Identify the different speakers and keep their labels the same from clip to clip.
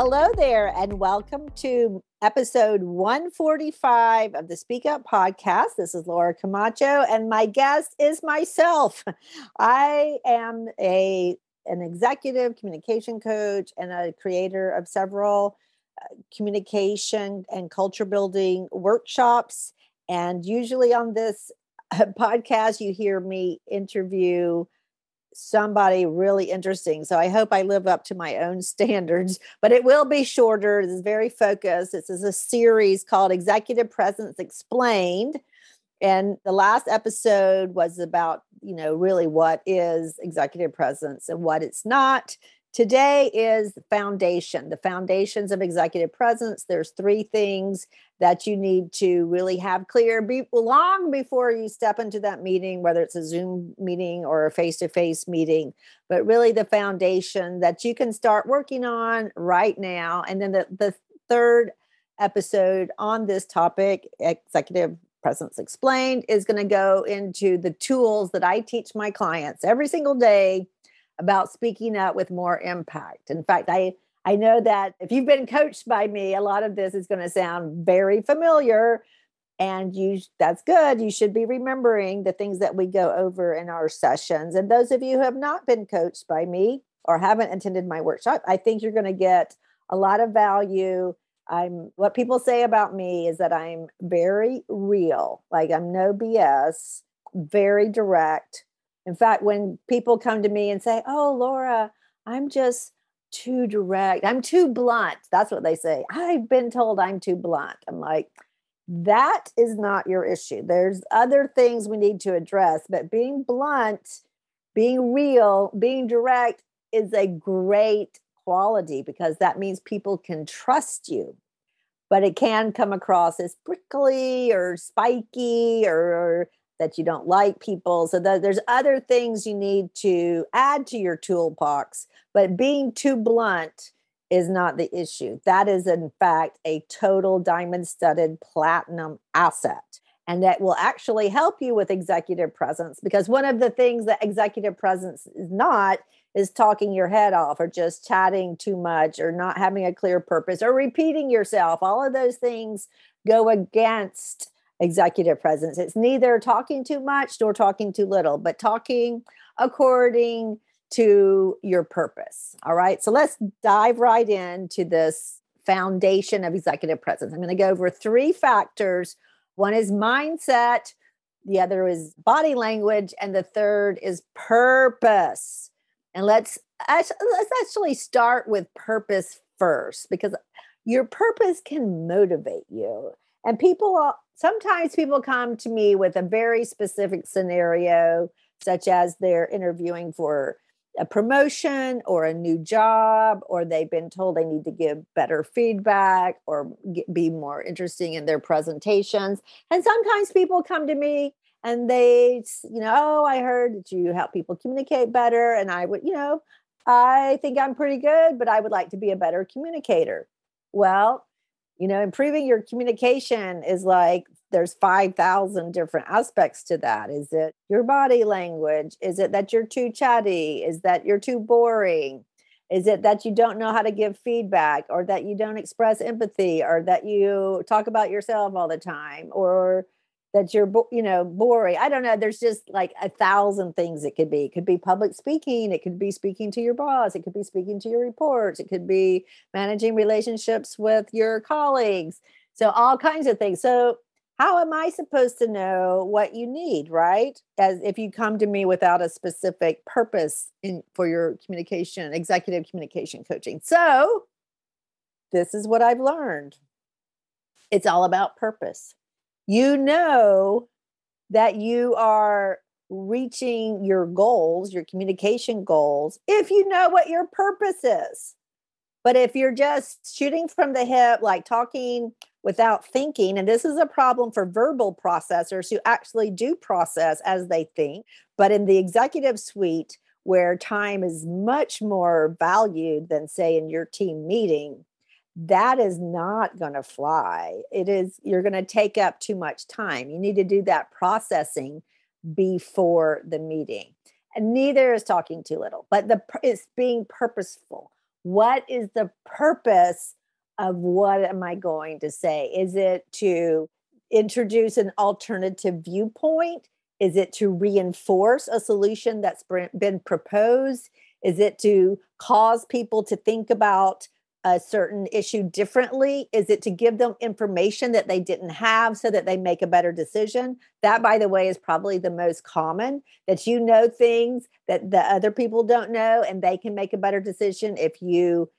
Speaker 1: Hello there, and welcome to episode 145 of the Speak Up podcast. This is Laura Camacho, and my guest is myself. I am a an executive communication coach and a creator of several uh, communication and culture building workshops. And usually on this podcast, you hear me interview somebody really interesting. So I hope I live up to my own standards, but it will be shorter. It's very focused. This is a series called Executive Presence Explained. And the last episode was about, you know, really what is executive presence and what it's not. Today is foundation, the foundations of executive presence. There's three things that you need to really have clear be, long before you step into that meeting, whether it's a Zoom meeting or a face to face meeting, but really the foundation that you can start working on right now. And then the, the third episode on this topic, executive presence explained, is going to go into the tools that I teach my clients every single day about speaking up with more impact. In fact, I I know that if you've been coached by me, a lot of this is going to sound very familiar and you that's good. You should be remembering the things that we go over in our sessions. And those of you who have not been coached by me or haven't attended my workshop, I think you're going to get a lot of value. I'm what people say about me is that I'm very real. Like I'm no BS, very direct in fact, when people come to me and say, Oh, Laura, I'm just too direct, I'm too blunt, that's what they say. I've been told I'm too blunt. I'm like, that is not your issue. There's other things we need to address, but being blunt, being real, being direct is a great quality because that means people can trust you. But it can come across as prickly or spiky or that you don't like people. So there's other things you need to add to your toolbox, but being too blunt is not the issue. That is, in fact, a total diamond studded platinum asset. And that will actually help you with executive presence because one of the things that executive presence is not is talking your head off or just chatting too much or not having a clear purpose or repeating yourself. All of those things go against executive presence. It's neither talking too much nor talking too little, but talking according to your purpose. All right. So let's dive right into this foundation of executive presence. I'm going to go over three factors. One is mindset, the other is body language, and the third is purpose. And let's let's actually start with purpose first because your purpose can motivate you. And people sometimes people come to me with a very specific scenario, such as they're interviewing for a promotion or a new job, or they've been told they need to give better feedback or get, be more interesting in their presentations. And sometimes people come to me and they, you know, oh, I heard that you help people communicate better. And I would, you know, I think I'm pretty good, but I would like to be a better communicator. Well, you know improving your communication is like there's 5000 different aspects to that. Is it your body language? Is it that you're too chatty? Is that you're too boring? Is it that you don't know how to give feedback or that you don't express empathy or that you talk about yourself all the time or that you're you know boring. I don't know there's just like a thousand things it could be. It could be public speaking it could be speaking to your boss it could be speaking to your reports it could be managing relationships with your colleagues. So all kinds of things. So how am i supposed to know what you need right? As if you come to me without a specific purpose in for your communication executive communication coaching. So this is what i've learned. It's all about purpose you know that you are reaching your goals, your communication goals, if you know what your purpose is. But if you're just shooting from the hip, like talking without thinking, and this is a problem for verbal processors who actually do process as they think, but in the executive suite, where time is much more valued than, say, in your team meeting, that is not going to fly. It is, you're going to take up too much time. You need to do that processing before the meeting. And neither is talking too little, but the it's being purposeful. what is the purpose of what am I going to say? Is it to introduce an alternative viewpoint? Is it to reinforce a solution that's been proposed? Is it to cause people to think about a certain issue differently? Is it to give them information that they didn't have so that they make a better decision? That, by the way, is probably the most common that you know things that the other people don't know and they can make a better decision if you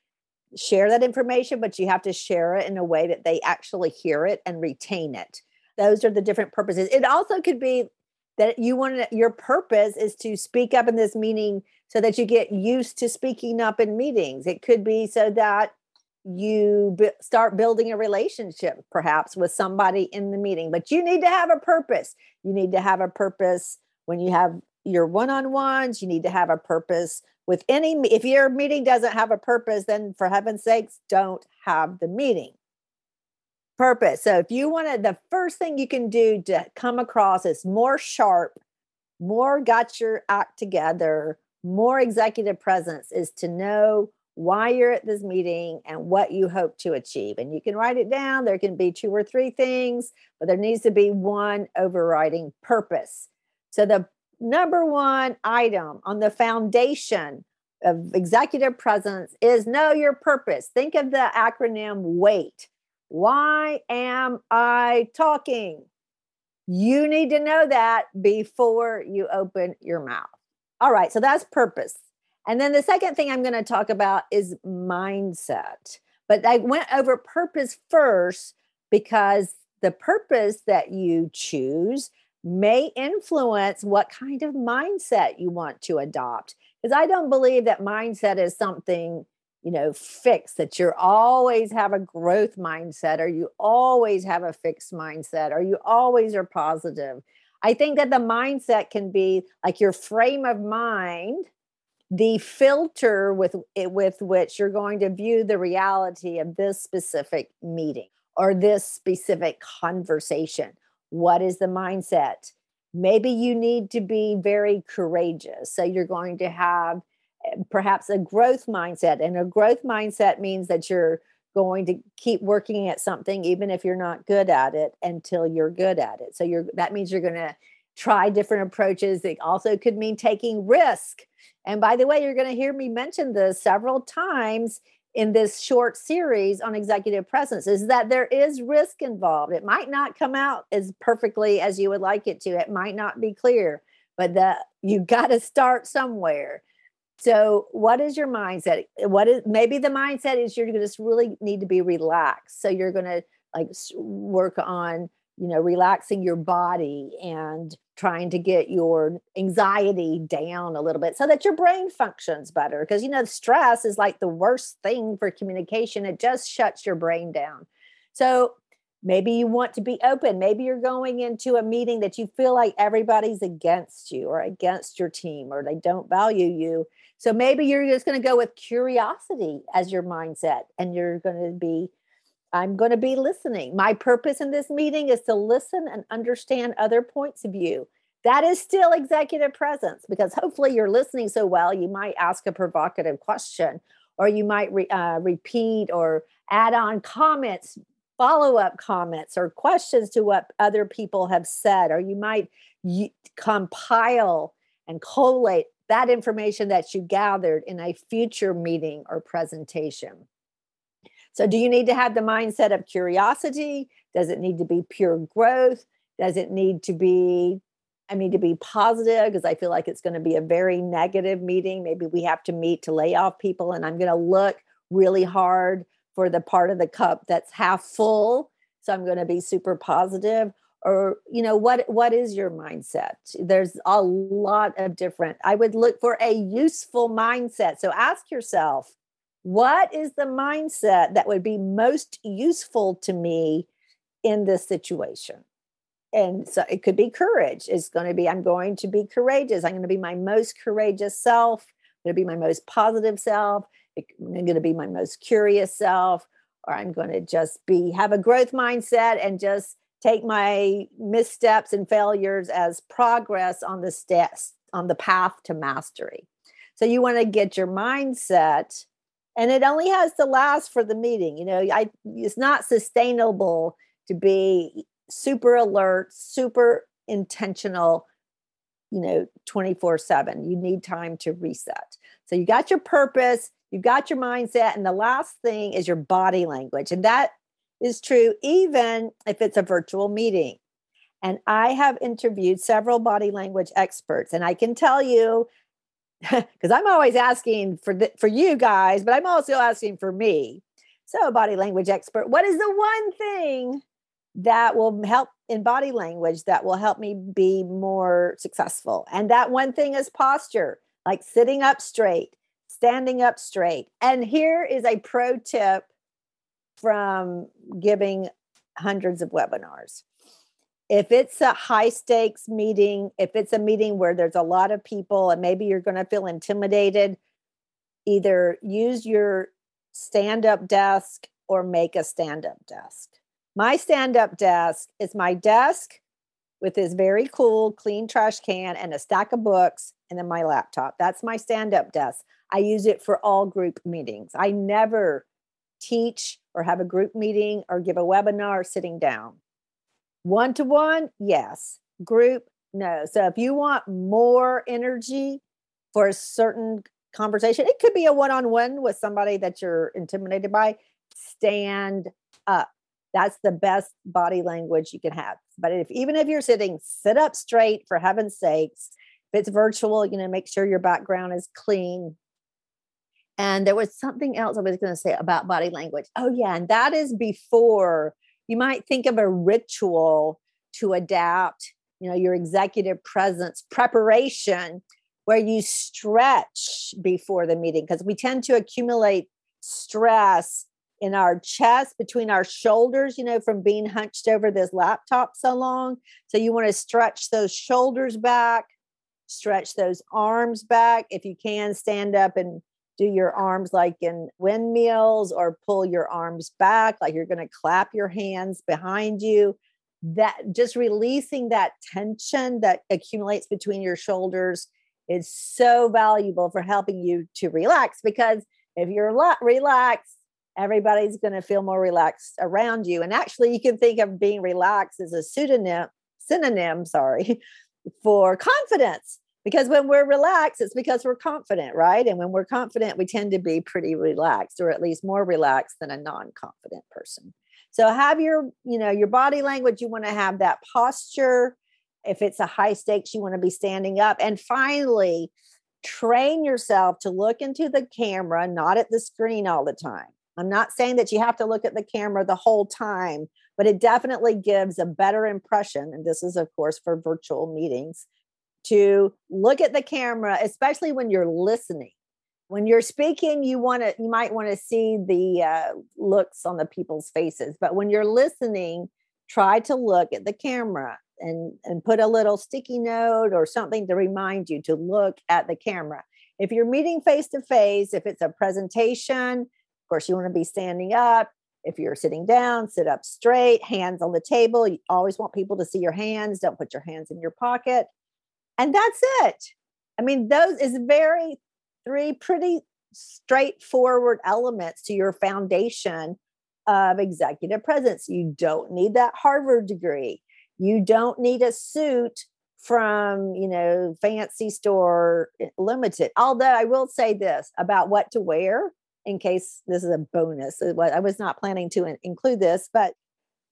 Speaker 1: share that information, but you have to share it in a way that they actually hear it and retain it. Those are the different purposes. It also could be that you want to, your purpose is to speak up in this meeting so that you get used to speaking up in meetings. It could be so that you b- start building a relationship perhaps with somebody in the meeting, but you need to have a purpose. You need to have a purpose when you have your one-on-ones, you need to have a purpose with any if your meeting doesn't have a purpose, then for heaven's sakes, don't have the meeting. Purpose. So if you want to the first thing you can do to come across is more sharp, more got your act together, more executive presence is to know why you're at this meeting and what you hope to achieve. And you can write it down. There can be two or three things, but there needs to be one overriding purpose. So the number one item on the foundation of executive presence is know your purpose. Think of the acronym WAIT. Why am I talking? You need to know that before you open your mouth. All right, so that's purpose. And then the second thing I'm going to talk about is mindset. But I went over purpose first because the purpose that you choose may influence what kind of mindset you want to adopt. Because I don't believe that mindset is something, you know, fixed, that you're always have a growth mindset or you always have a fixed mindset or you always are positive. I think that the mindset can be like your frame of mind, the filter with it with which you're going to view the reality of this specific meeting or this specific conversation. What is the mindset? Maybe you need to be very courageous. So you're going to have eh, perhaps a growth mindset. And a growth mindset means that you're going to keep working at something even if you're not good at it until you're good at it. So you're that means you're going to try different approaches. It also could mean taking risk. And by the way, you're going to hear me mention this several times in this short series on executive presence is that there is risk involved. It might not come out as perfectly as you would like it to. It might not be clear, but the you got to start somewhere. So, what is your mindset? What is maybe the mindset is you're just really need to be relaxed. So you're going to like work on you know relaxing your body and trying to get your anxiety down a little bit so that your brain functions better because you know stress is like the worst thing for communication it just shuts your brain down so maybe you want to be open maybe you're going into a meeting that you feel like everybody's against you or against your team or they don't value you so maybe you're just going to go with curiosity as your mindset and you're going to be I'm going to be listening. My purpose in this meeting is to listen and understand other points of view. That is still executive presence because hopefully you're listening so well, you might ask a provocative question or you might re, uh, repeat or add on comments, follow up comments, or questions to what other people have said, or you might y- compile and collate that information that you gathered in a future meeting or presentation. So, do you need to have the mindset of curiosity? Does it need to be pure growth? Does it need to be, I need to be positive because I feel like it's going to be a very negative meeting. Maybe we have to meet to lay off people, and I'm going to look really hard for the part of the cup that's half full. So, I'm going to be super positive or you know what what is your mindset there's a lot of different i would look for a useful mindset so ask yourself what is the mindset that would be most useful to me in this situation? And so it could be courage. It's going to be, I'm going to be courageous. I'm going to be my most courageous self. I'm going to be my most positive self. I'm going to be my most curious self. Or I'm going to just be, have a growth mindset and just take my missteps and failures as progress on the steps on the path to mastery. So you want to get your mindset and it only has to last for the meeting you know I, it's not sustainable to be super alert super intentional you know 24 7 you need time to reset so you got your purpose you've got your mindset and the last thing is your body language and that is true even if it's a virtual meeting and i have interviewed several body language experts and i can tell you because i'm always asking for the, for you guys but i'm also asking for me so body language expert what is the one thing that will help in body language that will help me be more successful. And that one thing is posture, like sitting up straight, standing up straight. And here is a pro tip from giving hundreds of webinars. If it's a high stakes meeting, if it's a meeting where there's a lot of people and maybe you're going to feel intimidated, either use your stand up desk or make a stand up desk. My stand up desk is my desk with this very cool, clean trash can and a stack of books, and then my laptop. That's my stand up desk. I use it for all group meetings. I never teach or have a group meeting or give a webinar sitting down. One to one, yes. Group, no. So if you want more energy for a certain conversation, it could be a one on one with somebody that you're intimidated by. Stand up. That's the best body language you can have. But if even if you're sitting, sit up straight for heaven's sakes. If it's virtual, you know, make sure your background is clean. And there was something else I was going to say about body language. Oh, yeah. And that is before you might think of a ritual to adapt, you know, your executive presence preparation where you stretch before the meeting because we tend to accumulate stress in our chest, between our shoulders, you know, from being hunched over this laptop so long. So you want to stretch those shoulders back, stretch those arms back. If you can, stand up and do your arms like in windmills or pull your arms back like you're going to clap your hands behind you. That just releasing that tension that accumulates between your shoulders is so valuable for helping you to relax because if you're relaxed, everybody's going to feel more relaxed around you. And actually, you can think of being relaxed as a pseudonym, synonym, sorry, for confidence. Because when we're relaxed, it's because we're confident, right? And when we're confident, we tend to be pretty relaxed, or at least more relaxed than a non-confident person. So have your, you know, your body language. You want to have that posture. If it's a high stakes, you want to be standing up. And finally, train yourself to look into the camera, not at the screen all the time. I'm not saying that you have to look at the camera the whole time, but it definitely gives a better impression. And this is, of course, for virtual meetings to look at the camera, especially when you're listening. When you're speaking, you want to, you might want to see the uh, looks on the people's faces. But when you're listening, try to look at the camera and and put a little sticky note or something to remind you to look at the camera. If you're meeting face to face, if it's a presentation, of course, you want to be standing up. If you're sitting down, sit up straight, hands on the table. You always want people to see your hands. Don't put your hands in your pocket. And that's it. I mean, those is very three pretty straightforward elements to your foundation of executive presence. You don't need that Harvard degree. You don't need a suit from, you know, fancy store eh, limited. Although I will say this about what to wear in case this is a bonus. I was not planning to include this, but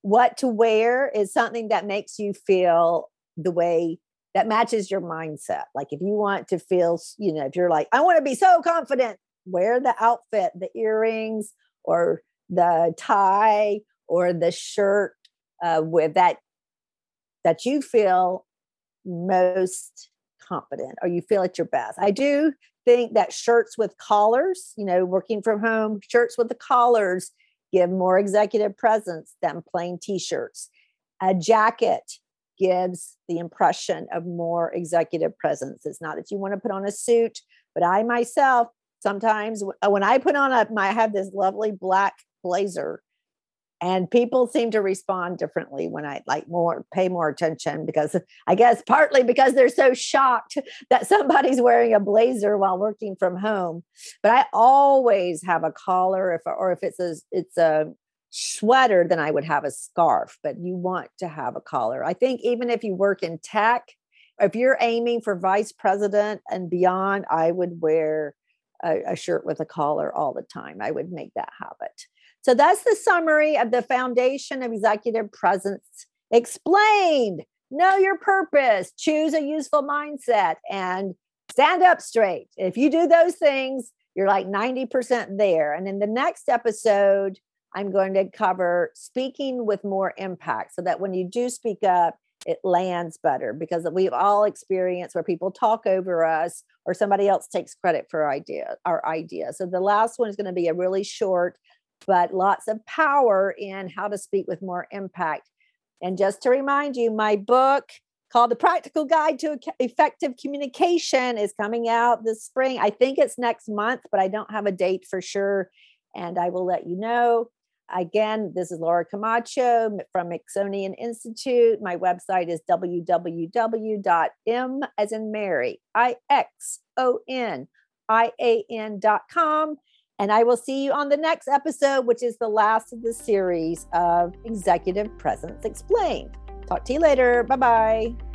Speaker 1: what to wear is something that makes you feel the way that matches your mindset. Like if you want to feel, you know, if you're like, I want to be so confident, wear the outfit, the earrings, or the tie, or the shirt uh, with that that you feel most confident or you feel at your best. I do think that shirts with collars, you know, working from home, shirts with the collars give more executive presence than plain t shirts. A jacket gives the impression of more executive presence. It's not that you want to put on a suit, but I myself sometimes uh, when I put on a I have this lovely black blazer and people seem to respond differently when i like more pay more attention because i guess partly because they're so shocked that somebody's wearing a blazer while working from home but i always have a collar if or if it's a it's a sweater then i would have a scarf but you want to have a collar i think even if you work in tech if you're aiming for vice president and beyond i would wear a, a shirt with a collar all the time i would make that habit so that's the summary of the foundation of executive presence explained. Know your purpose, choose a useful mindset, and stand up straight. If you do those things, you're like 90% there. And in the next episode, I'm going to cover speaking with more impact so that when you do speak up, it lands better because we've all experienced where people talk over us or somebody else takes credit for idea our idea so the last one is going to be a really short but lots of power in how to speak with more impact. And just to remind you, my book called The Practical Guide to Effective Communication is coming out this spring. I think it's next month, but I don't have a date for sure. And I will let you know. Again, this is Laura Camacho from Mixonian Institute. My website is www.m as in Mary, I X O N I A N.com. And I will see you on the next episode, which is the last of the series of Executive Presence Explained. Talk to you later. Bye bye.